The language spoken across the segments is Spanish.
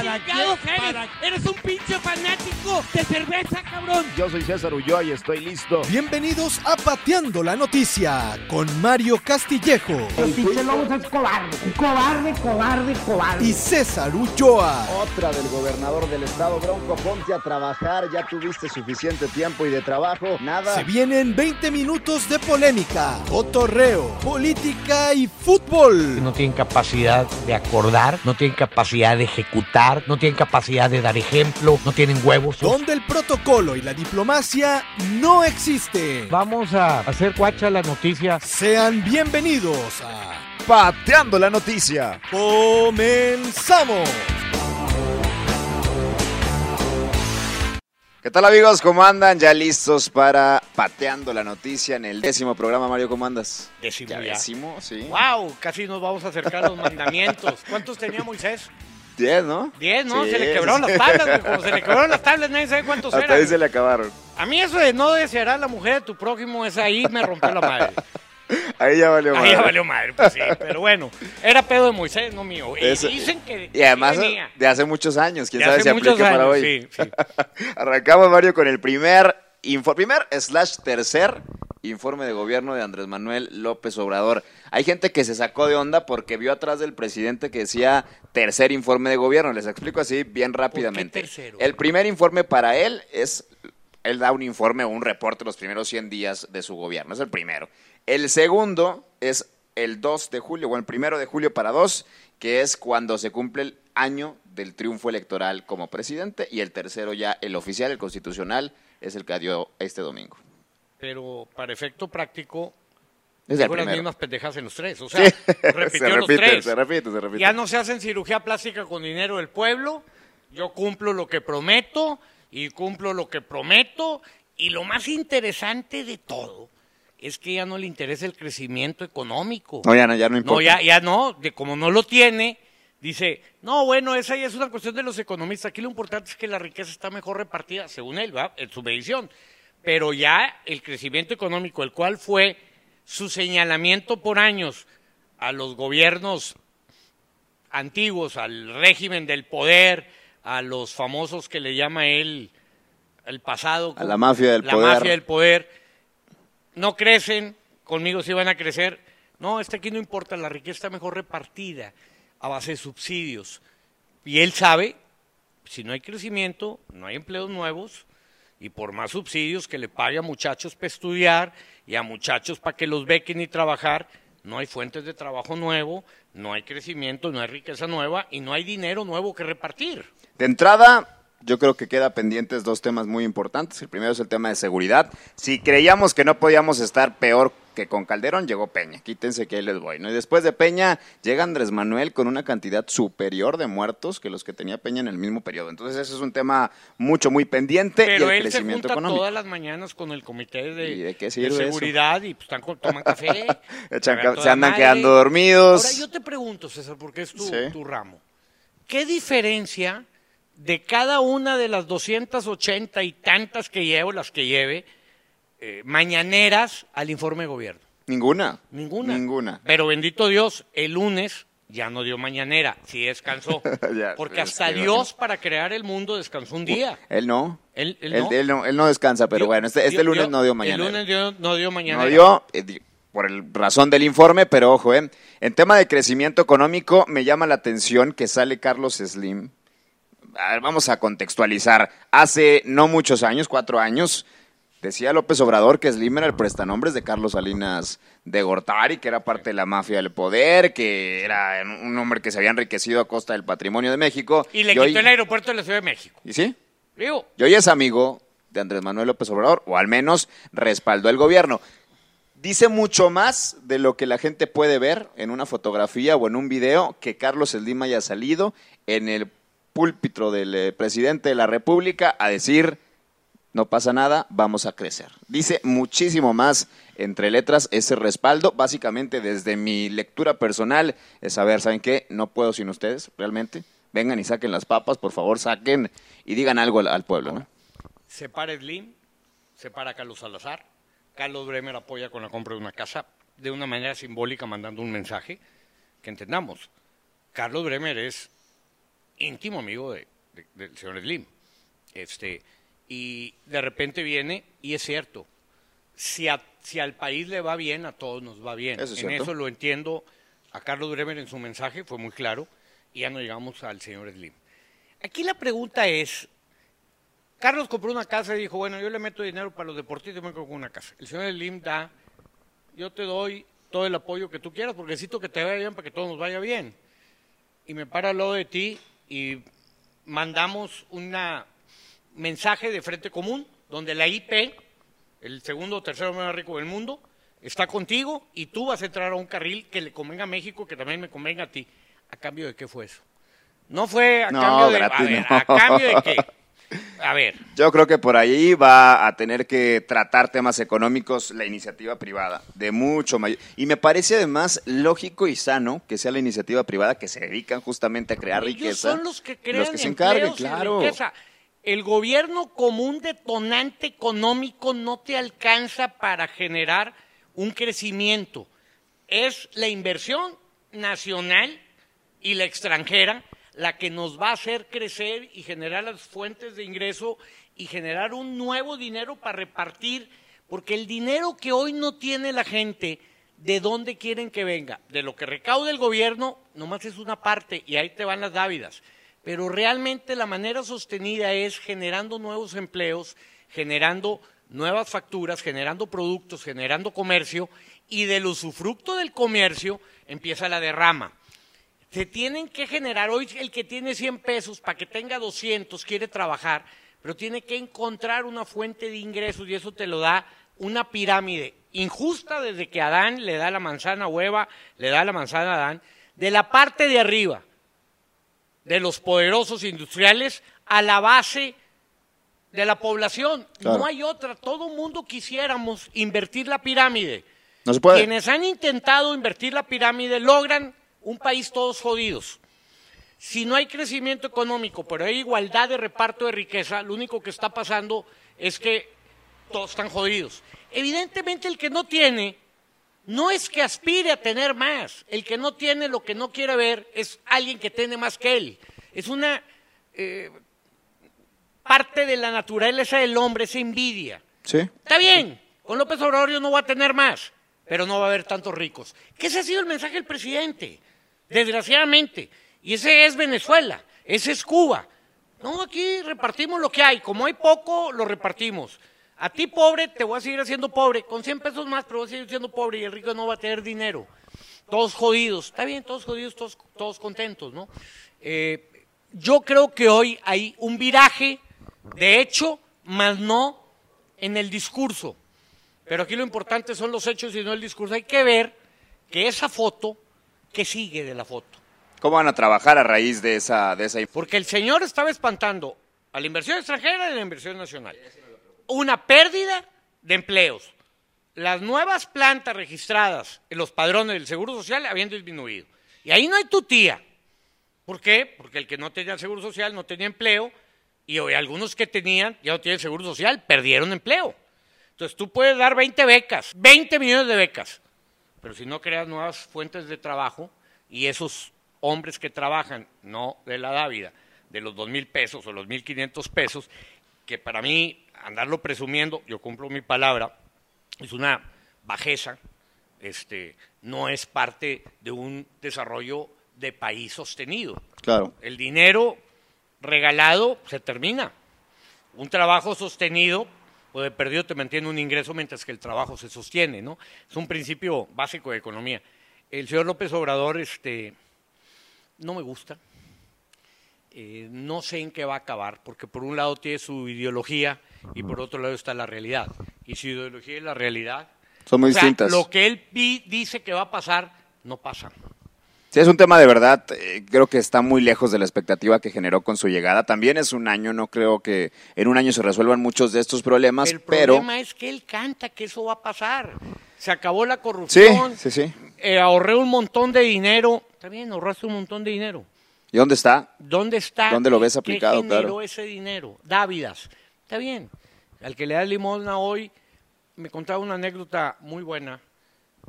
¿Para chingados qué? eres? ¿Para Eres un pinche fanático de cerveza, cabrón. Yo soy César Ulloa y estoy listo. Bienvenidos a Pateando la Noticia con Mario Castillejo El pinche Lobos es cobarde, cobarde, cobarde, cobarde. y César Ulloa. Otra del gobernador del estado, Bronco, ponte a trabajar. Ya tuviste suficiente tiempo y de trabajo. Nada. Se vienen 20 minutos de polémica, cotorreo, política y fútbol. no tienen capacidad de acordar, no tienen capacidad de ejecutar, no tienen capacidad de dar ejemplo, no tienen huevos. Donde el protocolo y la diplomacia no existen. Vamos a hacer cuacha la noticia. Sean bienvenidos a Pateando la noticia. Comenzamos. ¿Qué tal amigos? ¿Cómo andan? Ya listos para Pateando la noticia en el décimo programa. Mario, ¿cómo andas? Décimo Ya ya. décimo, sí. Wow, casi nos vamos a acercar a los mandamientos. ¿Cuántos tenía Moisés? Diez, ¿no? Diez, ¿no? Sí, se le quebraron las tablas, güey. Como se le quebraron las tablas, nadie sabe cuántos Hasta eran. ahí se le acabaron. A mí eso de no desear a la mujer de tu prójimo, es ahí me rompió la madre. Ahí ya valió Ahí madre. ya valió madre, pues sí. Pero bueno, era pedo de Moisés, no mío. Y Eso- dicen que Y además venía. de hace muchos años. ¿Quién De sabe si aplica para hoy? sí, sí. Arrancamos, Mario, con el primer, info, primer slash tercer informe de gobierno de Andrés Manuel López Obrador. Hay gente que se sacó de onda porque vio atrás del presidente que decía tercer informe de gobierno. Les explico así bien rápidamente. tercero? El primer informe para él es, él da un informe o un reporte los primeros 100 días de su gobierno. Es el primero. El segundo es el 2 de julio, o el primero de julio para dos, que es cuando se cumple el año del triunfo electoral como presidente. Y el tercero ya, el oficial, el constitucional, es el que dio este domingo. Pero para efecto práctico, dijo las mismas pendejas en los tres. O sea, Sí, repitió se los repite, tres. se repite, se repite. Ya no se hacen cirugía plástica con dinero del pueblo. Yo cumplo lo que prometo y cumplo lo que prometo. Y lo más interesante de todo es que ya no le interesa el crecimiento económico. No, ya no, ya no importa. No, ya, ya no, de como no lo tiene, dice, no, bueno, esa ya es una cuestión de los economistas. Aquí lo importante es que la riqueza está mejor repartida, según él, ¿va? en su medición. Pero ya el crecimiento económico, el cual fue su señalamiento por años a los gobiernos antiguos, al régimen del poder, a los famosos que le llama él el pasado. A la mafia del la poder. mafia del poder. No crecen, conmigo sí van a crecer. No, este aquí no importa, la riqueza está mejor repartida a base de subsidios. Y él sabe, si no hay crecimiento, no hay empleos nuevos, y por más subsidios que le pague a muchachos para estudiar y a muchachos para que los bequen y trabajar, no hay fuentes de trabajo nuevo, no hay crecimiento, no hay riqueza nueva y no hay dinero nuevo que repartir. De entrada, yo creo que queda pendientes dos temas muy importantes. El primero es el tema de seguridad. Si creíamos que no podíamos estar peor que con Calderón, llegó Peña. Quítense que ahí les voy. ¿no? Y después de Peña llega Andrés Manuel con una cantidad superior de muertos que los que tenía Peña en el mismo periodo. Entonces ese es un tema mucho, muy pendiente Pero y el él se crecimiento junta económico. todas las mañanas con el comité de, ¿Y de qué de sirve eso? seguridad y pues están toman café. Echan se andan quedando dormidos. Ahora yo te pregunto, César, porque es tu, Sí. tu ramo. ¿Qué diferencia de cada una de las 280 y tantas que llevo, las que lleve, eh, mañaneras al informe de gobierno? Ninguna. Ninguna. Ninguna. Pero bendito Dios, el lunes ya no dio mañanera, sí descansó. Ya, porque hasta Dios para crear el mundo descansó un día. Él no. Él- él él, no. él no. descansa, pero bueno, este, este lunes no dio mañana. El lunes dio- no dio mañana. No dio, eh, por el razón del informe, pero ojo, eh, en tema de crecimiento económico, me llama la atención que sale Carlos Slim. A ver, vamos a contextualizar. Hace no muchos años, cuatro años, decía López Obrador que Slim era el prestanombres de Carlos Salinas de Gortari, que era parte de la mafia del poder, que era un hombre que se había enriquecido a costa del patrimonio de México. Y le quitó el aeropuerto de la Ciudad de México. ¿Y sí? Digo, Y hoy es amigo de Andrés Manuel López Obrador, o al menos respaldó el gobierno. Dice mucho más de lo que la gente puede ver en una fotografía o en un video que Carlos Slim haya salido en el púlpito del eh, presidente de la República a decir no pasa nada, vamos a crecer. Dice muchísimo más entre letras ese respaldo, básicamente desde mi lectura personal, es saber, ¿saben qué? No puedo sin ustedes, realmente. Vengan y saquen las papas, por favor, saquen y digan algo al, pueblo, ¿no? se para Slim, se para Carlos Salazar. Carlos Bremer apoya con la compra de una casa de una manera simbólica, mandando un mensaje que entendamos. Carlos Bremer es íntimo amigo de- de- del señor Slim. Este, y de repente viene, y es cierto, si, a- si al país le va bien, a todos nos va bien. Eso es en cierto. eso lo entiendo a Carlos Bremer en su mensaje, fue muy claro, y ya no llegamos al señor Slim. Aquí la pregunta es, Carlos compró una casa y dijo, bueno, yo le meto dinero para los deportistas y me compro una casa. El señor Slim da, yo te doy todo el apoyo que tú quieras porque necesito que te vaya bien para que todo nos vaya bien. Y me para al lado de ti y mandamos un mensaje de Frente Común donde la IP, el segundo o tercero más rico del mundo, está contigo y tú vas a entrar a un carril que le convenga a México, que también me convenga a ti. ¿A cambio de qué fue eso? No fue a No, cambio de... a ver, no. ¿a cambio de qué? A ver, Yo creo que por ahí va a tener que tratar temas económicos la iniciativa privada, de mucho mayor. Y me parece además lógico y sano que sea la iniciativa privada que se dedican justamente a crear Ellos riqueza. son los que crean se encarguen, empleos y claro. riqueza. El gobierno como un detonante económico no te alcanza para generar un crecimiento. Es la inversión nacional y la extranjera la que nos va a hacer crecer y generar las fuentes de ingreso y generar un nuevo dinero para repartir, porque el dinero que hoy no tiene la gente, ¿de dónde quieren que venga? De lo que recaude el gobierno, nomás es una parte y ahí te van las dávidas. Pero realmente la manera sostenida es generando nuevos empleos, generando nuevas facturas, generando productos, generando comercio y del usufructo del comercio empieza la derrama. Se tienen que generar, hoy el que tiene 100 pesos para que tenga 200 quiere trabajar, pero tiene que encontrar una fuente de ingresos y eso te lo da una pirámide injusta desde que Adán le da la manzana a Hueva, le da la manzana a Adán, de la parte de arriba de los poderosos industriales a la base de la población. Claro. No hay otra, todo mundo quisiéramos invertir la pirámide. No se puede. Quienes han intentado invertir la pirámide logran un país todos jodidos. Si no hay crecimiento económico, pero hay igualdad de reparto de riqueza, lo único que está pasando es que todos están jodidos. Evidentemente el que no tiene, no es que aspire a tener más. El que no tiene lo que no quiere ver es alguien que tiene más que él. Es una eh, parte de la naturaleza del hombre, esa envidia. Sí. Está bien, con López Obrador yo no voy a tener más, pero no va a haber tantos ricos. Que ese ha sido el mensaje del presidente, desgraciadamente. Y ese es Venezuela, ese es Cuba. No, aquí repartimos lo que hay. Como hay poco, lo repartimos. A ti pobre te voy a seguir haciendo pobre, con 100 pesos más, pero voy a seguir siendo pobre y el rico no va a tener dinero. Todos jodidos. Está bien, todos jodidos, todos, todos contentos, ¿no? Eh, yo creo que hoy hay un viraje, de hecho, más no en el discurso. Pero aquí lo importante son los hechos y no el discurso. Hay que ver que esa foto, que sigue de la foto? ¿Cómo van a trabajar a raíz de esa, de esa Porque el señor estaba espantando a la inversión extranjera y a la inversión nacional. Una pérdida de empleos. Las nuevas plantas registradas en los padrones del Seguro Social habían disminuido. Y ahí no hay tutía. ¿Por qué? Porque el que no tenía Seguro Social no tenía empleo y hoy algunos que tenían, ya no tienen Seguro Social, perdieron empleo. Entonces tú puedes dar 20 becas, 20 millones de becas, pero si no creas nuevas fuentes de trabajo y esos hombres que trabajan, no de la dávida, de los dos mil pesos o los mil quinientos pesos, que para mí andarlo presumiendo, yo cumplo mi palabra, es una bajeza, este, no es parte de un desarrollo de país sostenido. Claro. El dinero regalado se termina. Un trabajo sostenido, o de perdido te mantiene un ingreso mientras que el trabajo se sostiene, ¿no? Es un principio básico de economía. El señor López Obrador, este, no me gusta. Eh, no sé en qué va a acabar, porque por un lado tiene su ideología y por otro lado está la realidad. Y su ideología y la realidad. Son muy o sea, distintas. Lo que él dice que va a pasar, no pasa. Sí, es un tema de verdad, eh, creo que está muy lejos de la expectativa que generó con su llegada. También es un año, no creo que en un año se resuelvan muchos de estos problemas, El pero... problema es que él canta que eso va a pasar. Se acabó la Sí, corrupción. sí, sí. eh, ahorré un montón de dinero. Está bien, ahorraste un montón de dinero. ¿Y dónde está? ¿Dónde está? ¿Dónde lo ves ¿Qué aplicado? generó Claro. ese dinero? Dávidas. Está bien. Al que le da limosna hoy, me contaba una anécdota muy buena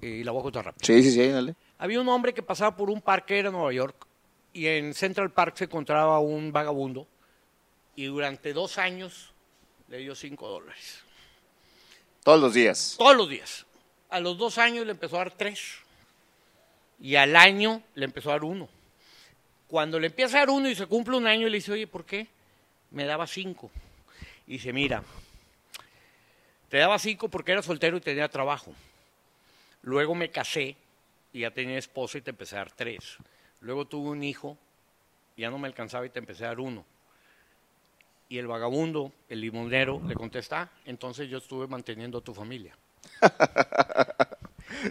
eh, y la voy a contar rápido. Sí, sí, sí, dale. Había un hombre que pasaba por un parque, era Nueva York, y en Central Park se encontraba un vagabundo y durante dos años le dio cinco dólares. Todos los días. Todos los días. A los dos años le empezó a dar tres. Y al año le empezó a dar uno. Cuando le empieza a dar uno y se cumple un año, le dice, oye, ¿por qué? Me daba cinco. Y dice, mira, te daba cinco porque era soltero y tenía trabajo. Luego me casé y ya tenía esposa y te empecé a dar tres. Luego tuve un hijo, y ya no me alcanzaba y te empecé a dar uno. Y el vagabundo, el limonero, le contesta, "Ah, entonces yo estuve manteniendo a tu familia.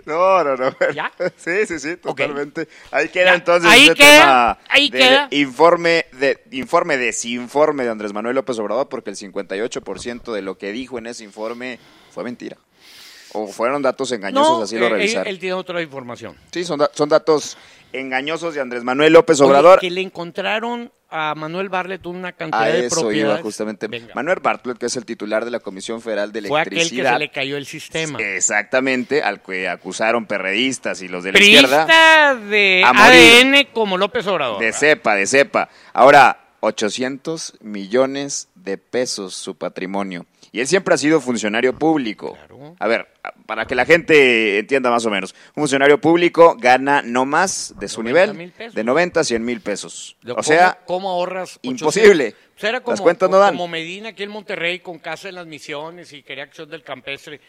No, no, no. ¿Ya? Sí, sí, sí, totalmente. Ahí queda Ya. entonces Ahí ese queda, tema ahí de queda. informe de informe desinforme de Andrés Manuel López Obrador porque el 58% de lo que dijo en ese informe fue mentira. O fueron datos engañosos, así lo eh, él- revisaron. Él, tiene otra información. Sí, son, da- son datos engañosos de Andrés Manuel López Oye, Obrador. que le encontraron a Manuel Barlet una cantidad A de eso propiedades. iba justamente. Venga, Manuel Bartlett, que es el titular de la Comisión Federal de fue aquel que Electricidad. se le cayó el sistema. Exactamente, al que acusaron perredistas y los de la izquierda. Priista de A. ADN como López Obrador. De cepa, de cepa. Ahora, 800 millones de pesos su patrimonio. Y él siempre ha sido funcionario público. Claro. A ver, para que la gente entienda más o menos. Un funcionario público gana no más de su 90 nivel de 90 a 100 mil pesos. O ¿cómo- sea, ¿cómo ahorras? 800? imposible. Pues era como, Las cuentas no dan. como Medina aquí en Monterrey con casa en las misiones y quería acción del campestre.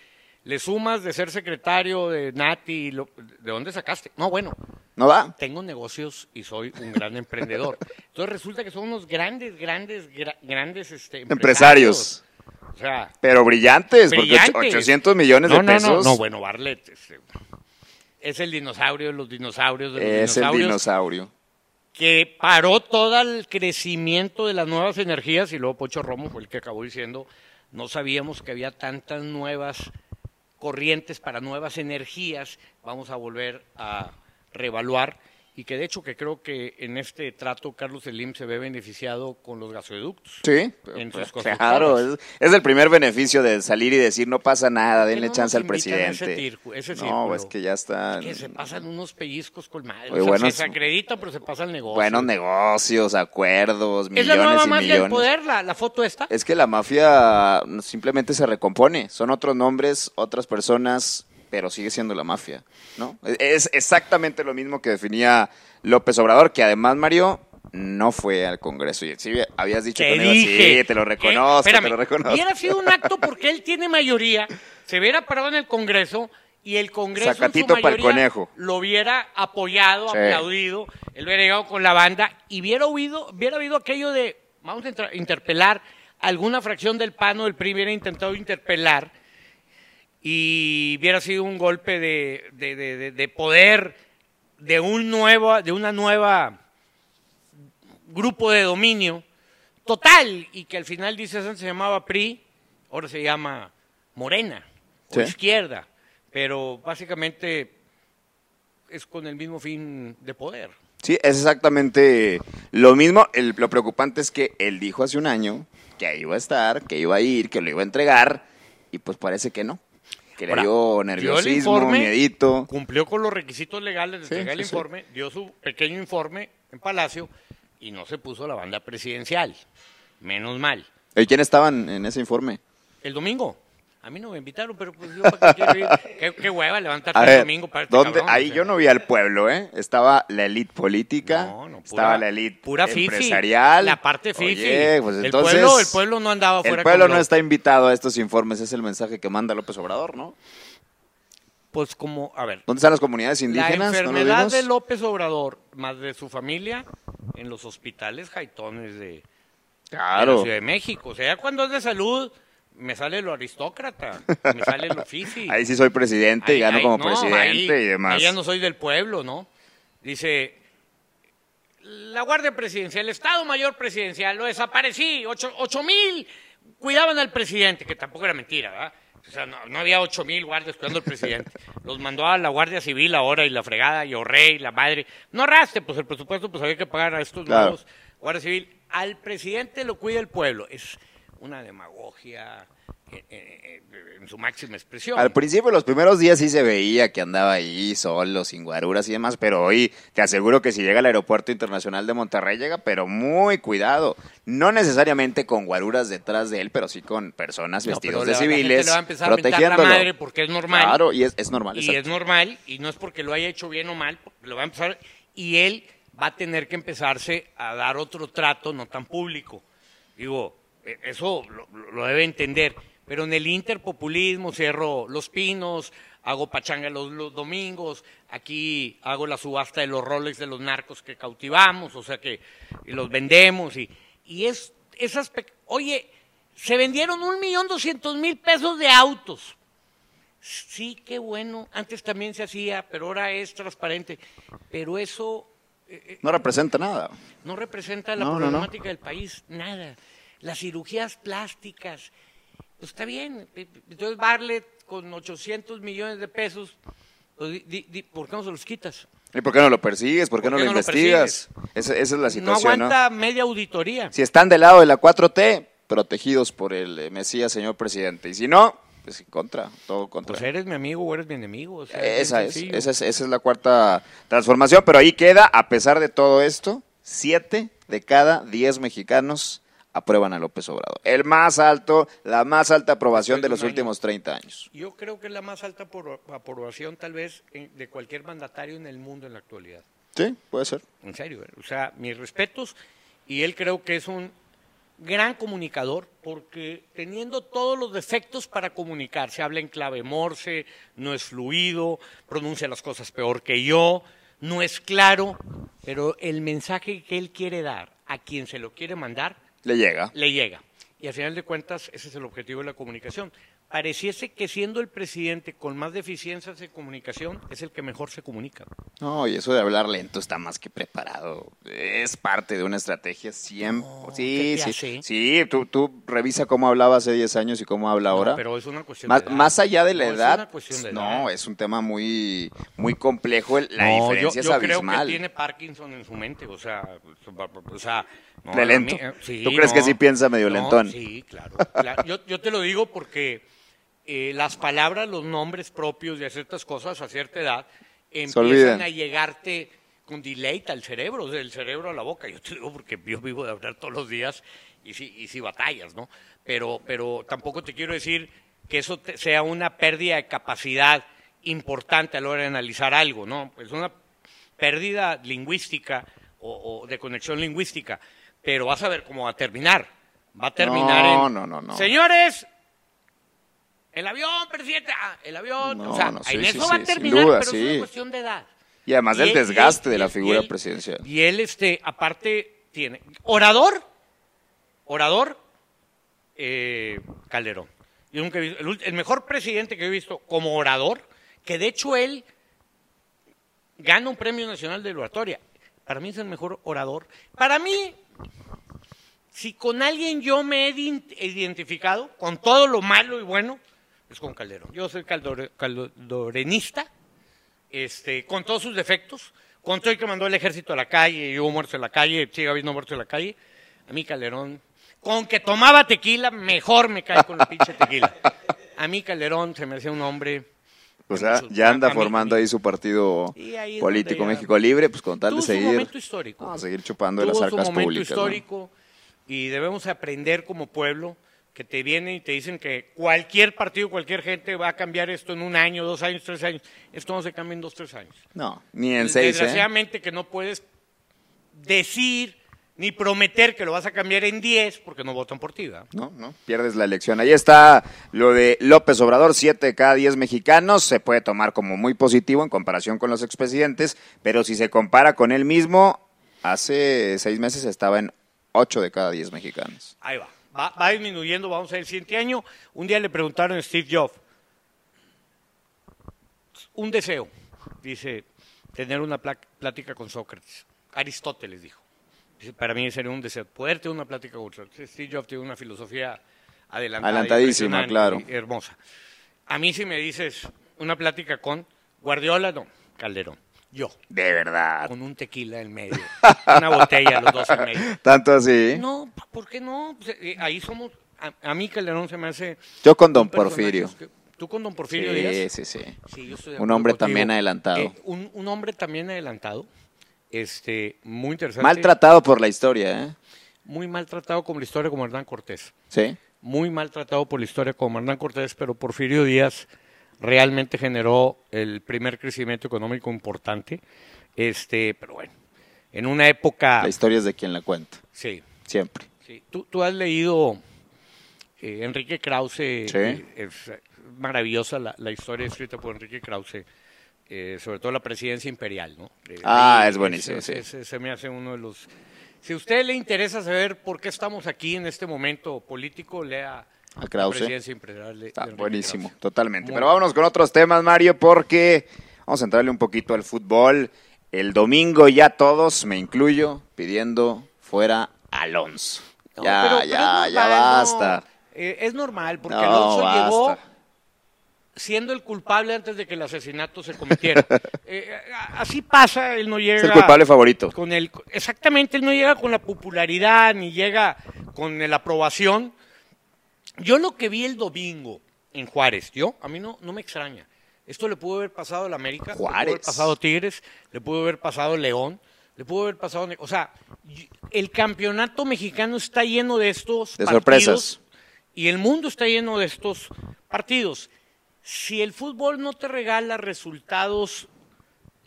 Le sumas de ser secretario de Nati, lo- ¿de dónde sacaste? No, bueno, no da. tengo negocios y soy un gran emprendedor. Entonces resulta que son unos grandes, grandes, gra- grandes este, Empresarios. O sea, Pero brillantes, porque brillantes. 800 millones no, de pesos. No, no, bueno, Barlet este, es el dinosaurio de los dinosaurios de los es el dinosaurios dinosaurio. que paró todo el crecimiento de las nuevas energías y luego Pocho Romo fue el que acabó diciendo, no sabíamos que había tantas nuevas corrientes para nuevas energías, vamos a volver a reevaluar y que de hecho que creo que en este trato Carlos Slim se ve beneficiado con los gasoductos. Sí, En pues, sus claro, es, es el primer beneficio de salir y decir no pasa nada, denle no chance al ese presidente. tircu- ese no, es que ya está. Que se pasan unos pellizcos con madre. Oye, o sea, buenos- se pero se pasa el negocio. Buenos negocios, acuerdos, ¿Es millones la nueva y mafia del poder, la, la foto esta? Es que la mafia simplemente se recompone. Son otros nombres, otras personas, pero sigue siendo la mafia, ¿no? Es exactamente lo mismo que definía López Obrador, que además, Mario, no fue al Congreso. Y sí, habías dicho Te iba- dije. Sí, te lo reconozco, espérame, te lo reconozco. Hubiera sido un acto porque él tiene mayoría, se hubiera parado en el Congreso y el Congreso Sacatito en su pa'l mayoría conejo. lo hubiera apoyado, Sí. aplaudido, él hubiera llegado con la banda y hubiera hubido, hubiera habido aquello de, vamos a interpelar, alguna fracción del PAN o del PRI hubiera intentado interpelar y hubiera sido un golpe de, de- de- de- de poder de un nuevo, de una nueva grupo de dominio total y que al final dice antes se llamaba PRI, ahora se llama Morena o Sí. izquierda, pero básicamente es con el mismo fin de poder. Sí, es exactamente lo mismo. El- lo preocupante es que él dijo hace un año que ahí iba a estar, que iba a ir, que lo iba a entregar, y pues parece que no. Que Ahora, dio nerviosismo, informe, miedito. Cumplió con los requisitos legales de Sí, entregar el sí. informe, dio su pequeño informe en Palacio y no se puso la banda presidencial. Menos mal. ¿Y quién estaban en ese informe? El domingo. A mí no me invitaron, pero pues yo para qué quiero ir. Qué, qué hueva levantarte A el domingo para este ¿dónde? cabrón, ahí o sea. yo no vi al pueblo, ¿eh? Estaba la élite política, No, no, pura- estaba la élite pura fifi, empresarial. La parte fifi. Oye, pues el, entonces, pueblo, el pueblo no andaba fuera el pueblo no está invitado a estos informes, es el mensaje que manda López Obrador, ¿no? Pues como, a ver, ¿Dónde están las comunidades indígenas? la ¿No lo enfermedad de López Obrador, más de su familia, en los hospitales jaitones de, de la Claro. Ciudad de México. O sea, ya cuando es de salud, me sale lo aristócrata, me sale lo fifi. Ahí sí soy presidente y Ahí- gano ahí- como no, presidente ahí- y demás. ahí ya no soy del pueblo, ¿no? Dice, la Guardia Presidencial, el Estado Mayor Presidencial, lo desaparecí, ocho, ocho mil cuidaban al presidente, que tampoco era mentira, ¿verdad? O sea, no, no había ocho mil guardias cuidando al presidente. Los mandó a la Guardia Civil ahora y la fregada, y Orrey, la madre. No arraste, pues el presupuesto pues había que pagar a estos Claro. nuevos Guardia Civil. Al presidente lo cuida el pueblo. Es una demagogia eh, eh, en su máxima expresión. Al principio, los primeros días sí se veía que andaba ahí solo, sin guaruras y demás, pero hoy te aseguro que si llega al Aeropuerto Internacional de Monterrey, llega, pero muy cuidado. No necesariamente con guaruras detrás de él, pero sí con personas No, pero de la- la gente civiles, le va a empezar a la madre porque es normal. Claro, y es, es normal. y exacto. es normal, y no es porque lo haya hecho bien o mal, porque lo va a empezar, y él va a tener que empezarse a dar otro trato no tan público. Digo, eh, eso lo, lo debe entender. Pero en el interpopulismo cierro los pinos, hago pachanga los, los domingos, aquí hago la subasta de los roles de los narcos que cautivamos, o sea que y los vendemos, y, y es esas... pe- Oye, se vendieron un millón doscientos mil pesos de autos. Sí, qué bueno. Antes también se hacía, pero ahora es transparente. Pero eso eh, No representa nada. no representa la No, no, no. problemática del país, nada. Las cirugías plásticas, pues está bien. eh, Entonces Barlet con 800 millones de pesos, pues, di- di- ¿por qué no se los quitas? ¿Y por qué no lo persigues? ¿Por qué ¿Por no qué lo no lo investigas? esa, esa es la situación, ¿no? aguanta media auditoría. Si están del lado de la 4T, protegidos por el eh, Mesías, señor presidente. Y si no, pues contra, todo contra. Pues eres mi amigo o eres mi enemigo. o sea, bien Esa es, sencillo. esa es, esa es la cuarta transformación, pero ahí queda, a pesar de todo esto, siete de cada diez mexicanos aprueban a López Obrador. El más alto, la más alta aprobación de los año. últimos 30 años. Yo creo que es la más alta por- aprobación tal vez en- de cualquier mandatario en el mundo en la actualidad. Sí, puede ser. En serio, ¿eh? o sea, mis respetos. Y él creo que es un gran comunicador porque teniendo todos los defectos para comunicar, se habla en clave morse, no es fluido, pronuncia las cosas peor que yo, no es claro, pero el mensaje que él quiere dar a quien se lo quiere mandar Le llega. le llega. Y al final de cuentas, ese es el objetivo de la comunicación. Pareciese que siendo el presidente con más deficiencias de comunicación, es el que mejor se comunica. No, y eso de hablar lento está más que preparado. Es parte de una estrategia siempre. sí, ¿qué te sí. Sí, tú, tú revisa cómo hablaba hace 10 años y cómo habla ahora. Pero es una cuestión más, de edad. más allá de la No, es edad, una cuestión de no, edad. es un tema muy, muy complejo. La diferencia yo, yo es creo abismal. que tiene Parkinson en su mente, o sea, o sea no, De lento. mí, eh, sí, ¿Tú crees que sí piensa medio No, lentón? Sí, claro. Cla- yo, yo te lo digo porque eh, las palabras, los nombres propios de ciertas cosas a cierta edad empiezan a llegarte con delay al cerebro, del cerebro a la boca. Yo te digo porque yo vivo de hablar todos los días y sí, y sí batallas, ¿no? Pero, pero tampoco te quiero decir que eso te- sea una pérdida de capacidad importante a la hora de analizar algo, ¿no? Es una pérdida lingüística o, o de conexión lingüística, pero vas a ver cómo va a terminar. Va a terminar No, en... no, no, no. Señores, el avión, presidente, ah, el avión, No, o sea, no, sí, en eso sí, va a sin terminar, duda, pero es sí. una cuestión de edad. Y además del él- desgaste él- de la figura él- presidencial. Y él, este, aparte, tiene orador, orador, eh, Calderón. Yo nunca he visto- el, el mejor presidente que he visto como orador, que de hecho él gana un premio nacional de oratoria. Para mí es el mejor orador. Para mí, si con alguien yo me he ident- identificado, con todo lo malo y bueno, es con Calderón. Yo soy caldore- caldorenista, este, con todos sus defectos, con todo el que mandó el ejército a la calle, y hubo muertos en la calle, sigue habiendo muertos en la calle, a mí Calderón, con que tomaba tequila, mejor me cae con el pinche tequila. A mí Calderón se me hacía un hombre... O sea, ya anda a formando a ahí su partido ahí político México Libre, pues con tal de seguir, momento histórico. no, seguir chupando de las Tuvo su arcas momento públicas. ¿no? histórico y debemos aprender como pueblo que te vienen y te dicen que cualquier partido, cualquier gente va a cambiar esto en un año, dos años, tres años. Esto no se cambia en dos, tres años. No, ni en seis, ¿eh? Desgraciadamente que no puedes decir ni prometer que lo vas a cambiar en 10 porque no votan por ti. ¿verdad? No, no, pierdes la elección. Ahí está lo de López Obrador, 7 de cada 10 mexicanos. Se puede tomar como muy positivo en comparación con los expresidentes, pero si se compara con él mismo, hace seis meses estaba en 8 de cada 10 mexicanos. Ahí va. Va. va disminuyendo, vamos a ver el siguiente año. Un día le preguntaron a Steve Jobs, un deseo, dice, tener una plática con Sócrates. Aristóteles dijo. Dice, para mí sería un deseo, poder tener una plática con Sócrates. Steve Jobs tiene una filosofía adelantada. Adelantadísima, claro. y hermosa. A mí si me dices una plática con Guardiola, no, Calderón. Yo, De verdad. con un tequila en medio, una botella, los dos en medio. Tanto así. No, ¿por qué no? Pues, eh, ahí somos, a, a mí Calderón se me hace... Yo con Don Porfirio. que- ¿Tú con Don Porfirio Sí, Díaz? sí, sí. Sí, yo estoy de Un hombre contigo. también adelantado. Eh, un, un hombre también adelantado, este, muy interesante. Maltratado por la historia, ¿eh? Muy maltratado como la historia como Hernán Cortés. Sí. Muy maltratado por la historia como Hernán Cortés, pero Porfirio Díaz realmente generó el primer crecimiento económico importante. Este, pero bueno, en una época... La historia es de quien la cuenta. Sí, Siempre. sí. ¿Tú, tú has leído eh, Enrique Krause. Sí. eh, es maravillosa la, la historia escrita por Enrique Krause, eh, sobre todo la presidencia imperial, ¿no? Ah, es buenísimo, ese- sí. ese se me hace uno de los... Si a usted le interesa saber por qué estamos aquí en este momento político, lea A Krause. Está buenísimo, Krause. totalmente. Muy Pero vámonos con otros temas, Mario, porque vamos a entrarle un poquito al fútbol. El domingo ya todos, me incluyo, pidiendo fuera Alonso. No, ya, pero- pero ya, ya normal, no. basta. Eh, es normal, porque No, Alonso llegó basta. siendo el culpable antes de que el asesinato se cometiera. Eh, así pasa, él no llega... Es el culpable favorito. con el exactamente él no llega con la popularidad ni llega con la aprobación yo lo que vi el domingo en Juárez yo a mí no no me extraña esto le pudo haber pasado a la América le pudo haber Juárez. pasado Tigres le pudo haber pasado León le pudo haber pasado o sea el campeonato mexicano está lleno de estos De partidos sorpresas. y el mundo está lleno de estos partidos si el fútbol no te regala resultados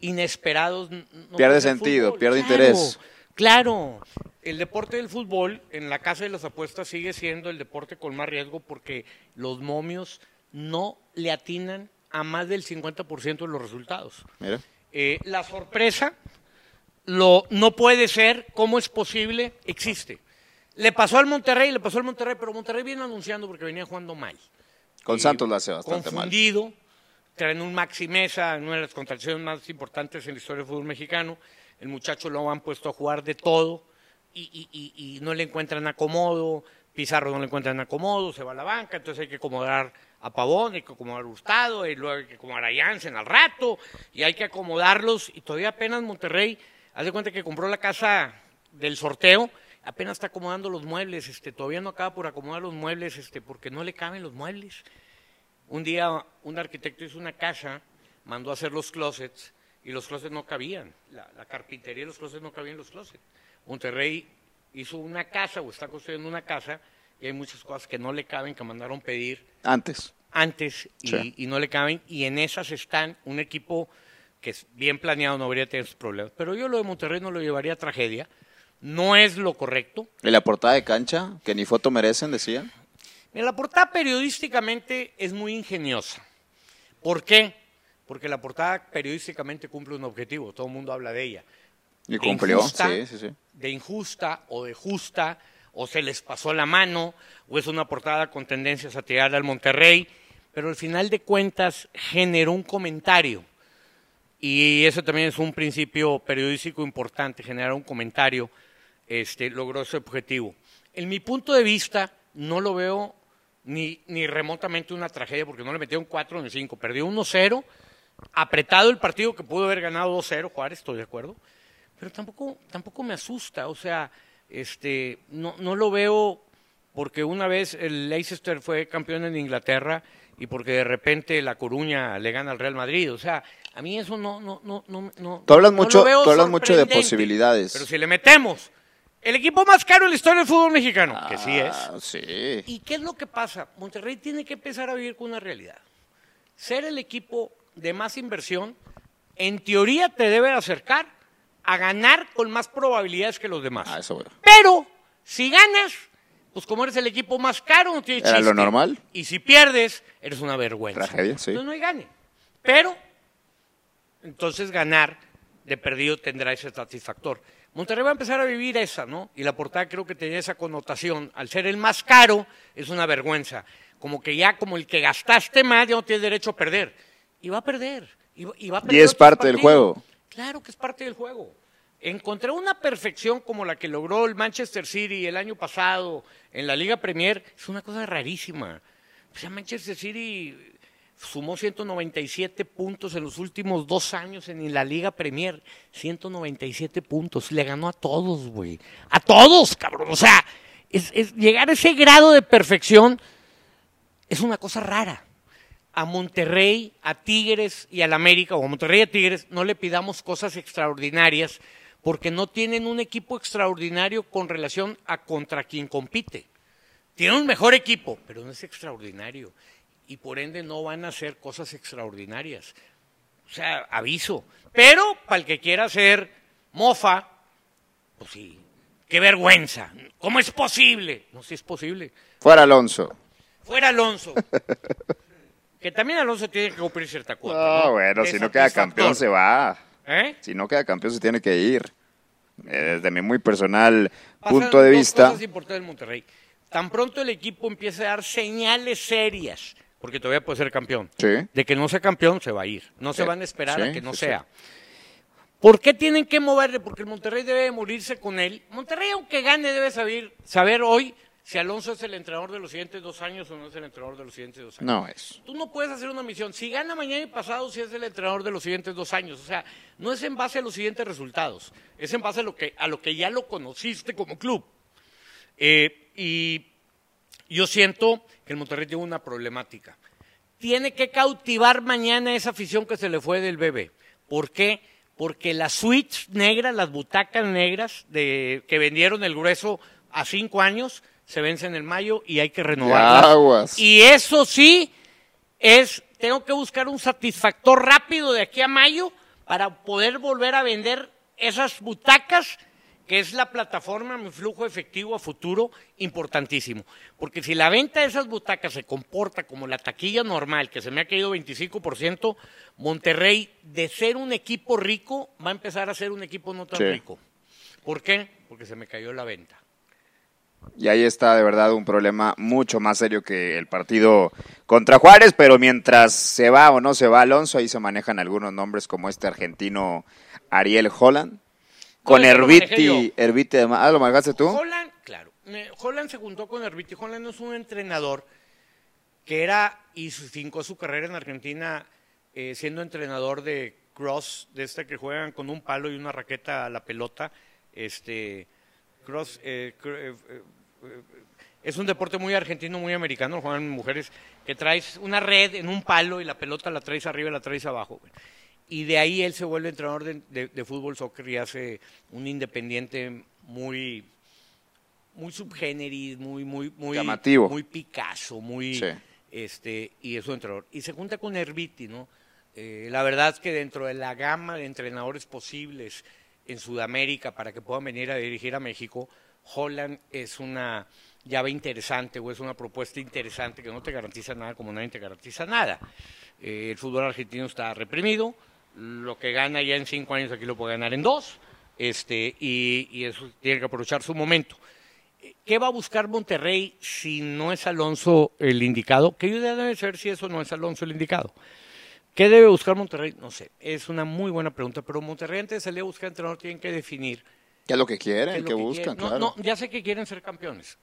inesperados. no Pierde sentido, fútbol. pierde Claro, interés. Claro, el deporte del fútbol en la casa de las apuestas sigue siendo el deporte con más riesgo porque los momios no le atinan a más del 50% de los resultados. Mira. Eh, la sorpresa lo, no puede ser, ¿cómo es posible? Existe. Le pasó al Monterrey, le pasó al Monterrey, pero Monterrey viene anunciando porque venía jugando mal Con y Santos lo hace bastante mal. confundido, traen un Maxi Mesa, una de las contrataciones más importantes en la historia del fútbol mexicano. El muchacho lo han puesto a jugar de todo y, no le encuentran acomodo. Pizarro no le encuentran acomodo, se va a la banca, entonces hay que acomodar a Pavón, hay que acomodar a Hurtado, y luego hay que acomodar a Jansen al rato, y hay que acomodarlos. Y todavía apenas Monterrey, haz de cuenta que compró la casa del sorteo, apenas está acomodando los muebles, este, todavía no acaba por acomodar los muebles, este, porque no le caben los muebles. Un día un arquitecto hizo una casa, mandó a hacer los closets y los closets no cabían. La, la carpintería y los closets no cabían en los closets. Monterrey hizo una casa o está construyendo una casa y hay muchas cosas que no le caben, que mandaron pedir Antes. antes y, Sí. y no le caben. Y en esas están un equipo que es bien planeado, no habría tenido esos problemas. Pero yo lo de Monterrey no lo llevaría a tragedia. No es lo correcto. ¿Y la portada de cancha? Que ni foto merecen, decían. Mira, la portada periodísticamente es muy ingeniosa. ¿Por qué? Porque la portada periodísticamente cumple un objetivo, todo el mundo habla de ella. Y cumplió. injusta, Sí, sí, sí. De injusta o de justa, o se les pasó la mano, o es una portada con tendencias a tirar al Monterrey, pero al final de cuentas generó un comentario. Y eso también es un principio periodístico importante, generar un comentario, este, logró ese objetivo. En mi punto de vista, no lo veo ni, ni remotamente una tragedia, porque no le metieron 4 ni 5, perdió 1-0, apretado el partido que pudo haber ganado 2-0, Juárez, estoy de acuerdo, pero tampoco, tampoco me asusta, o sea, este, no, no lo veo porque una vez el Leicester fue campeón en Inglaterra y porque de repente La Coruña le gana al Real Madrid, o sea, a mí eso no, no, no, no, no Tú hablas no mucho- tú hablas mucho de posibilidades. Pero si le metemos el equipo más caro en la historia del fútbol mexicano, que sí es, Ah, sí. ¿Y qué es lo que pasa? Monterrey tiene que empezar a vivir con una realidad. Ser el equipo de más inversión, en teoría te debe acercar a ganar con más probabilidades que los demás. Ah, eso. Pero si ganas, pues como eres el equipo más caro, no tiene Era lo normal. Y si pierdes, eres una vergüenza. Tragedia, sí. Entonces no hay gane. Pero, entonces ganar de perdido tendrá ese satisfactor. Monterrey va a empezar a vivir esa, ¿no? Y la portada creo que tenía esa connotación. Al ser el más caro, es una vergüenza. Como que ya, como el que gastaste más, ya no tienes derecho a perder. Y va a perder. Y, va- y va a perder es otros parte del juego. Claro que es parte del juego. Encontrar una perfección como la que logró el Manchester City el año pasado en la Liga Premier es una cosa rarísima. O sea, Manchester City sumó 197 puntos en los últimos dos años en la Liga Premier. 197 puntos. Le ganó a todos, güey. A todos, cabrón. O sea, es, es llegar a ese grado de perfección es una cosa rara. A Monterrey, a Tigres y al América, o a Monterrey y a Tigres, no le pidamos cosas extraordinarias porque no tienen un equipo extraordinario con relación a contra quien compite. Tienen un mejor equipo, pero no es extraordinario. Y por ende no van a hacer cosas extraordinarias. O sea, aviso. Pero para el que quiera hacer mofa, pues sí, qué vergüenza. ¿Cómo es posible? No sé si es posible. Fuera Alonso. Fuera Alonso. que también Alonso tiene que cumplir cierta cuota. No, ¿no? bueno, si no queda campeón se va. ¿Eh? Si no queda campeón se tiene que ir. Eh, Desde mi muy personal Pasan punto de dos vista. cosas importantes en Monterrey. Tan pronto el equipo empiece a dar señales serias, porque todavía puede ser campeón, Sí. de que no sea campeón, se va a ir. No se van a esperar a que no sea. ¿Por qué tienen que moverle? Porque el Monterrey debe de morirse con él. Monterrey, aunque gane, debe saber, saber hoy si Alonso es el entrenador de los siguientes dos años o no es el entrenador de los siguientes dos años. No es. Tú no puedes hacer una misión. Si gana mañana y pasado, si es el entrenador de los siguientes dos años. O sea, no es en base a los siguientes resultados. Es en base a lo que, a lo que ya lo conociste como club. Eh, y yo siento que el Monterrey tiene una problemática. Tiene que cautivar mañana esa afición que se le fue del bebé. ¿Por qué? Porque las suites negras, las butacas negras de, que vendieron el grueso a cinco años, se vencen en mayo y hay que renovarlas. aguas. Y eso sí es, tengo que buscar un satisfactor rápido de aquí a mayo para poder volver a vender esas butacas, que es la plataforma, mi flujo efectivo a futuro, importantísimo. Porque si la venta de esas butacas se comporta como la taquilla normal, que se me ha caído 25%, Monterrey, de ser un equipo rico, va a empezar a ser un equipo no tan Sí. rico. ¿Por qué? Porque se me cayó la venta. Y ahí está de verdad un problema mucho más serio que el partido contra Juárez, pero mientras se va o no se va Alonso, ahí se manejan algunos nombres como este argentino Ariel Holland, con No, Herbiti, Herbiti de ah, ¿lo manejaste tú? Holland, claro. Holland se juntó con Herbiti. Holland es un entrenador que era y fincó su carrera en Argentina eh, siendo entrenador de cross, de este que juegan con un palo y una raqueta a la pelota. Este, cross, cr- eh, eh, eh, es un deporte muy argentino, muy americano, juegan mujeres, que traes una red en un palo y la pelota la traes arriba y la traes abajo. güey. Y de ahí él se vuelve entrenador de, de- de fútbol, soccer y hace un independiente muy, muy subgéneris, muy, muy, muy, Llamativo. muy Picasso, muy, Sí. este, y es su entrenador. Y se junta con Herbiti, ¿no? Eh, la verdad es que dentro de la gama de entrenadores posibles en Sudamérica para que puedan venir a dirigir a México, Holland es una llave interesante o es una propuesta interesante que no te garantiza nada como nadie te garantiza nada. Eh, el fútbol argentino está reprimido, lo que gana ya en cinco años aquí lo puede ganar en dos, este, y, y eso tiene que aprovechar su momento. ¿Qué va a buscar Monterrey si no es Alonso el indicado? Que yo debe ser si eso no es Alonso el indicado. ¿Qué debe buscar Monterrey? No sé, es una muy buena pregunta, pero Monterrey antes de salir a buscar entrenador tienen que definir ¿Qué es lo que quieren? ¿Qué que buscan? quieren. No, claro. no, ya sé que quieren ser campeones.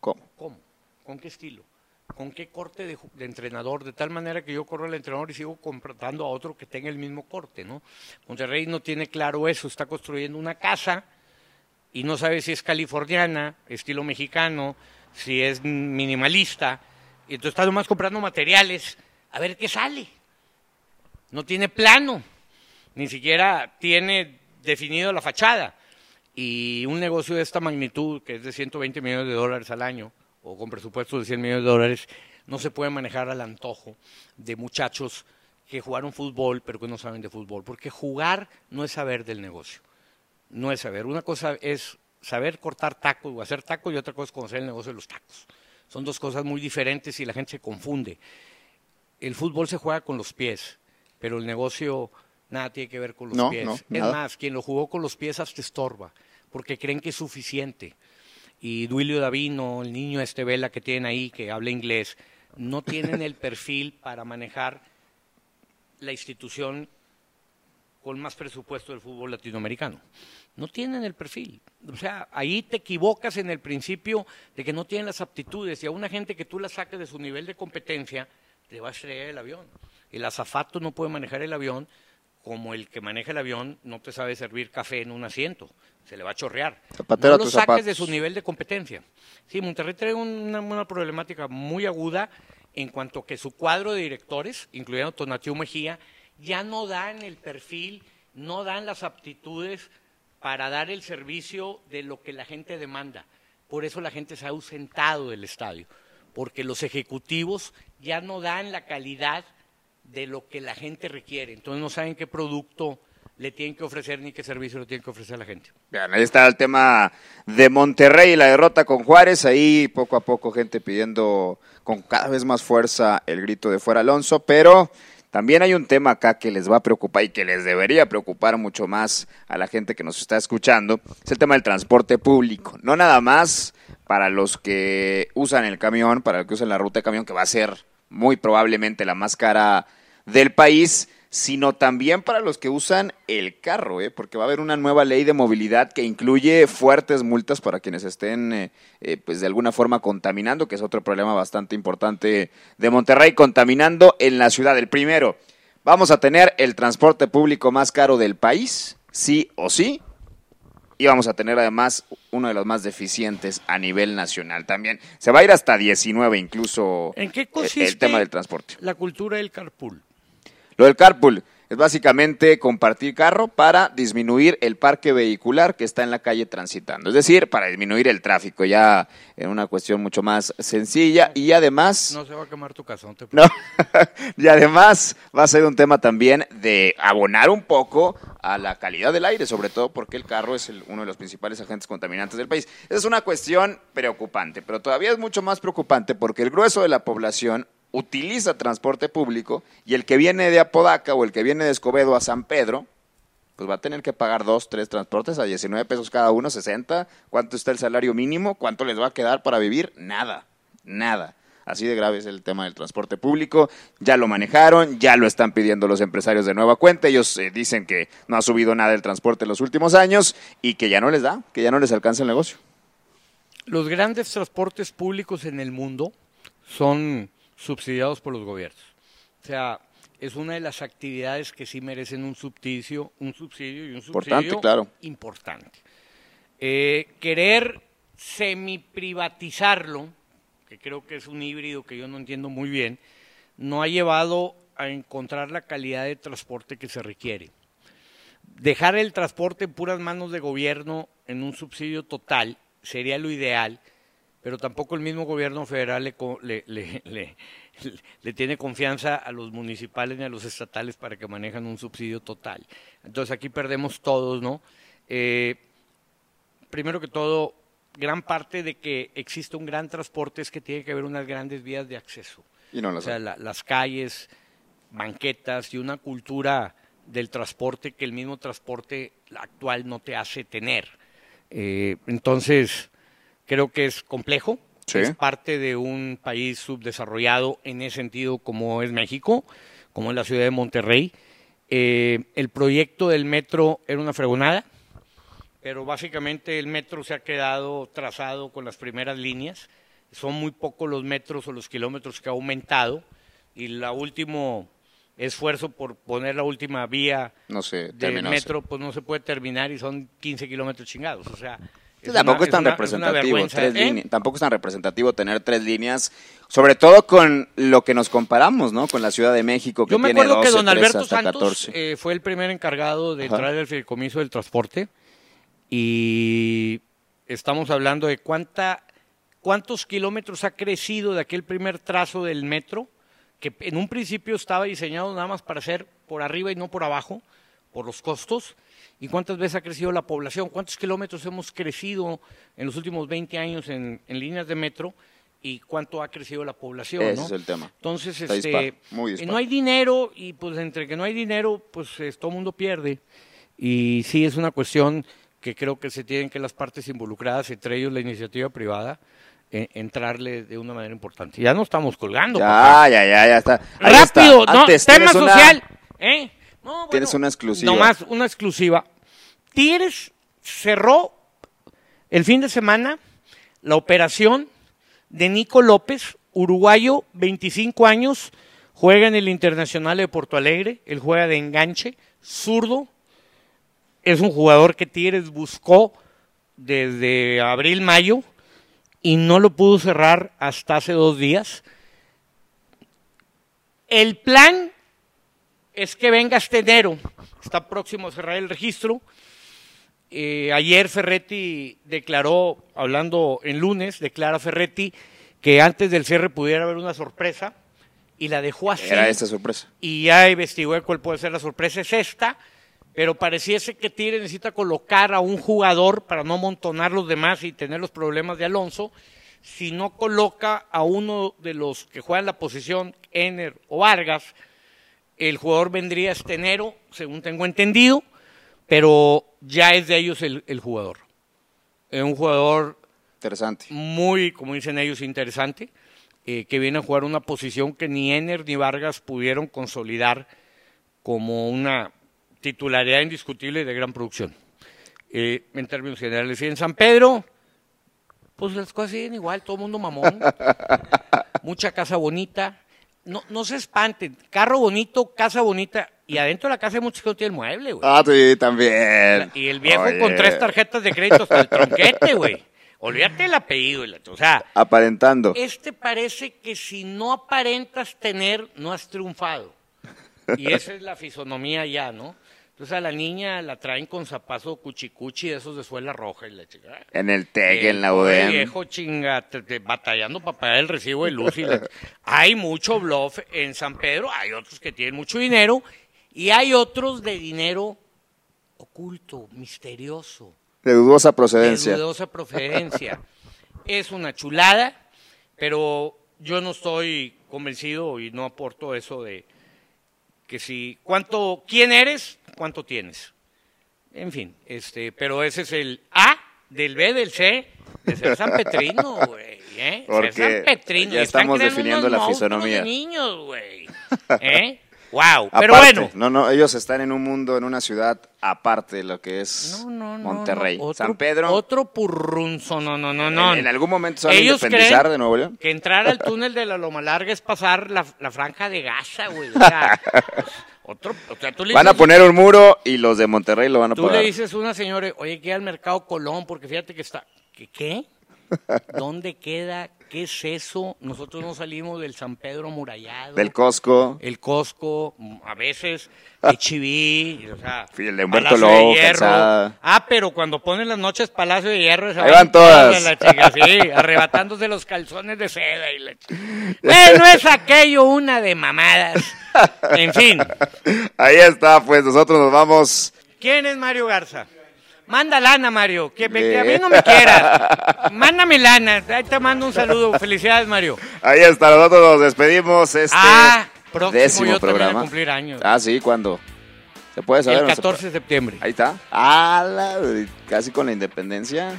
¿Cómo? ¿Cómo? ¿Con qué estilo? ¿Con qué corte de entrenador? De tal manera que yo corro al entrenador y sigo contratando a otro que tenga el mismo corte, ¿no? Monterrey no tiene claro eso, está construyendo una casa y no sabe si es californiana, estilo mexicano, si es minimalista, y entonces está nomás comprando materiales a ver qué sale. No tiene plano, ni siquiera tiene definido la fachada. Y un negocio de esta magnitud, que es de 120 millones de dólares al año, o con presupuesto de 100 millones de dólares, no se puede manejar al antojo de muchachos que jugaron fútbol, pero que no saben de fútbol. Porque jugar no es saber del negocio. No es saber. Una cosa es saber cortar tacos o hacer tacos y otra cosa es conocer el negocio de los tacos. Son dos cosas muy diferentes y la gente se confunde. El fútbol se juega con los pies, pero el negocio nada tiene que ver con los No, pies. no, es nada. más, quien lo jugó con los pies hasta estorba, porque creen que es suficiente. Y Duilio Davino, el niño este Vela que tienen ahí, que habla inglés, no tienen el perfil para manejar la institución con más presupuesto del fútbol latinoamericano. No tienen el perfil. O sea, ahí te equivocas en el principio de que no tienen las aptitudes y a una gente que tú la saques de su nivel de competencia, te va a estrellar el avión. El azafato no puede manejar el avión como el que maneja el avión no te sabe servir café en un asiento, se le va a chorrear. Zapatero a no lo saques de su nivel de competencia. Sí, Monterrey trae una, una problemática muy aguda en cuanto que su cuadro de directores, incluyendo Tonatiu Mejía, ya no dan el perfil, no dan las aptitudes para dar el servicio de lo que la gente demanda. Por eso la gente se ha ausentado del estadio, porque los ejecutivos ya no dan la calidad de lo que la gente requiere. Entonces no saben qué producto le tienen que ofrecer ni qué servicio le tienen que ofrecer a la gente. Bien, ahí está el tema de Monterrey y la derrota con Juárez. Ahí poco a poco gente pidiendo con cada vez más fuerza el grito de fuera Alonso, pero también hay un tema acá que les va a preocupar y que les debería preocupar mucho más a la gente que nos está escuchando. Es el tema del transporte público. No nada más para los que usan el camión, para los que usan la ruta de camión, que va a ser muy probablemente la más cara del país, sino también para los que usan el carro, ¿eh? porque va a haber una nueva ley de movilidad que incluye fuertes multas para quienes estén, eh, eh, pues de alguna forma contaminando, que es otro problema bastante importante de Monterrey, contaminando en la ciudad. El primero, vamos a tener el transporte público más caro del país, sí o sí, y vamos a tener además uno de los más deficientes a nivel nacional también. Se va a ir hasta 19 incluso ¿En qué consiste el tema del transporte. la cultura del carpool? Lo del carpool es básicamente compartir carro para disminuir el parque vehicular que está en la calle transitando. Es decir, para disminuir el tráfico, ya en una cuestión mucho más sencilla y además... No se va a quemar tu casa, no te No. y además va a ser un tema también de abonar un poco a la calidad del aire, sobre todo porque el carro es el- uno de los principales agentes contaminantes del país. Esa es una cuestión preocupante, pero todavía es mucho más preocupante porque el grueso de la población utiliza transporte público y el que viene de Apodaca o el que viene de Escobedo a San Pedro, pues va a tener que pagar dos, tres transportes a 19 pesos cada uno, 60. ¿Cuánto está el salario mínimo? ¿Cuánto les va a quedar para vivir? Nada, nada. Así de grave es el tema del transporte público. Ya lo manejaron, ya lo están pidiendo los empresarios de nueva cuenta. Ellos eh, dicen que no ha subido nada el transporte en los últimos años y que ya no les da, que ya no les alcanza el negocio. Los grandes transportes públicos en el mundo son subsidiados por los gobiernos. O sea, es una de las actividades que sí merecen un subsidio, un subsidio y un Importante, subsidio claro. importante. Eh, querer semiprivatizarlo, que creo que es un híbrido que yo no entiendo muy bien, no ha llevado a encontrar la calidad de transporte que se requiere. Dejar el transporte en puras manos de gobierno en un subsidio total sería lo ideal, pero tampoco el mismo gobierno federal le, le- le- tiene confianza a los municipales ni a los estatales para que manejan un subsidio total. Entonces aquí perdemos todos, ¿no? Eh, primero que todo, gran parte de que existe un gran transporte es que tiene que haber unas grandes vías de acceso. Y no lo O sea, la- las calles, banquetas y una cultura del transporte que el mismo transporte actual no te hace tener. Eh, entonces, creo que es complejo. Sí. Es parte de un país subdesarrollado en ese sentido como es México, como es la ciudad de Monterrey. Eh, el proyecto del metro era una fregonada, pero básicamente el metro se ha quedado trazado con las primeras líneas. Son muy pocos los metros o los kilómetros que ha aumentado y la último esfuerzo por poner la última vía No sé, del terminó. metro pues no se puede terminar y son 15 kilómetros chingados. O sea, Sí, tampoco una- es tan una representativo tres ¿eh? Tampoco es tan representativo tener tres líneas, sobre todo con lo que nos comparamos, ¿no? Con la Ciudad de México que Yo me tiene acuerdo 12, que don 13, Alberto Santos 14. eh, fue el primer encargado de Ajá. traer el fideicomiso del transporte y estamos hablando de cuánta, cuántos kilómetros ha crecido de aquel primer trazo del metro, que en un principio estaba diseñado nada más para ser por arriba y no por abajo, por los costos, y cuántas veces ha crecido la población, cuántos kilómetros hemos crecido en los últimos 20 años en, en líneas de metro y cuánto ha crecido la población. Ese ¿no? es el tema. Entonces, Está este, dispar, muy dispar. no hay dinero y pues entre que no hay dinero, pues es- todo el mundo pierde. Y sí es una cuestión que creo que se tienen que las partes involucradas, entre ellos la iniciativa privada, eh, entrarle de una manera importante. Ya no estamos colgando. Ya, ya, ya, ya está. Ahí Rápido, está. no, tema una- social. ¿eh? No, bueno, Tienes una exclusiva. Nomás una exclusiva. Tigres cerró el fin de semana la operación de Nico López, uruguayo, 25 años, juega en el Internacional de Porto Alegre, él juega de enganche, zurdo. Es un jugador que Tigres buscó desde abril, mayo y no lo pudo cerrar hasta hace dos días. El plan es que venga este enero. Está próximo a cerrar el registro. Eh, ayer Ferretti declaró, hablando en lunes, declara Ferretti que antes del cierre pudiera haber una sorpresa y la dejó así. Era esta sorpresa. Y ya investigó cuál puede ser la sorpresa. Es esta, pero pareciese que Tigre necesita colocar a un jugador para no amontonar los demás y tener los problemas de Alonso. Si no coloca a uno de los que juegan la posición, Ener o Vargas, el jugador vendría este enero, según tengo entendido, pero ya es de ellos el, el jugador. Es un jugador Interesante. muy, como dicen ellos, interesante, eh, que viene a jugar una posición que ni Ener ni Vargas pudieron consolidar como una titularidad indiscutible de gran producción. Eh, en términos generales, y en San Pedro, pues las cosas siguen igual, todo el mundo mamón, mucha casa bonita, no, no se espanten, carro bonito, casa bonita, y adentro de la casa hay muchos que no tienen mueble, güey. Ah, sí, también. Y el viejo Oye. con tres tarjetas de crédito hasta el tronquete, güey. Olvídate el apellido, o sea, Aparentando. este parece que si no aparentas tener, no has triunfado. Y esa es la fisonomía ya, ¿no? Entonces a la niña la traen con zapazo cuchicuchi de esos de suela roja y la chica. En el TEC, en la UDEM. viejo chinga, te- te- batallando para pagar el recibo de luz. Y la- hay mucho bluff en San Pedro, hay otros que tienen mucho dinero y hay otros de dinero oculto, misterioso De dudosa de procedencia. dudosa procedencia. es una chulada, pero yo no estoy convencido y no aporto eso de que si cuánto quién eres, cuánto tienes. En fin, este, pero ese es el A del B del C de ser San Petrino, güey, ¿eh? Porque ser San Petrino. ya están estamos creando definiendo unos la fisonomía. de niños, güey. ¿Eh? Wow, pero Aparte, bueno. No, no, ellos están en un mundo, en una ciudad aparte de lo que es No, no, Monterrey. no. Otro- San Pedro. Otro purrunzo, no, no, no, no. En, en algún momento se van a Ellos independizar creen de Nuevo León. Que entrar al túnel de la Loma Larga es pasar la, la franja de Gaza, güey. O sea, otro, o sea, tú le Van a poner un muro y los de Monterrey lo van a Tú le dices a una señora, oye, que al mercado Colón, porque fíjate que está. Qué? ¿Dónde queda? ¿Qué es eso? Nosotros no salimos del San Pedro amurallado. Del Costco. el Costco, mm, a veces HB, o sea, el de Humberto de Hierro. Ah, pero cuando ponen las noches Palacio de Hierro, se Ahí van todas. La chica, sí, arrebatándose los calzones de seda y la Bueno, es aquello una de mamadas. En fin, Ahí está, pues nosotros nos vamos. ¿quién es Mario Garza? Manda lana, Mario, que, me- que a mí no me quieras. Mándame lana, ahí te mando un saludo. Felicidades, Mario. Ahí está, nosotros nos despedimos. Este Ah, próximo décimo yo también programa. a cumplir años. Ah, sí, ¿cuándo? ¿Se puede saber? el o no se 14 de septiembre. Ahí está. Ah, la- casi con la independencia.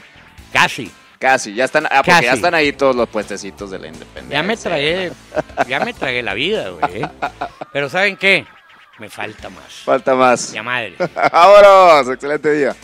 Casi. Casi, ya están, ah, porque Casi. ya están ahí todos los puestecitos de la independencia. Ya me tragué, ya me tragué la vida, güey. Pero ¿saben qué? Me falta más. Falta más. Ya madre. Vámonos, excelente día.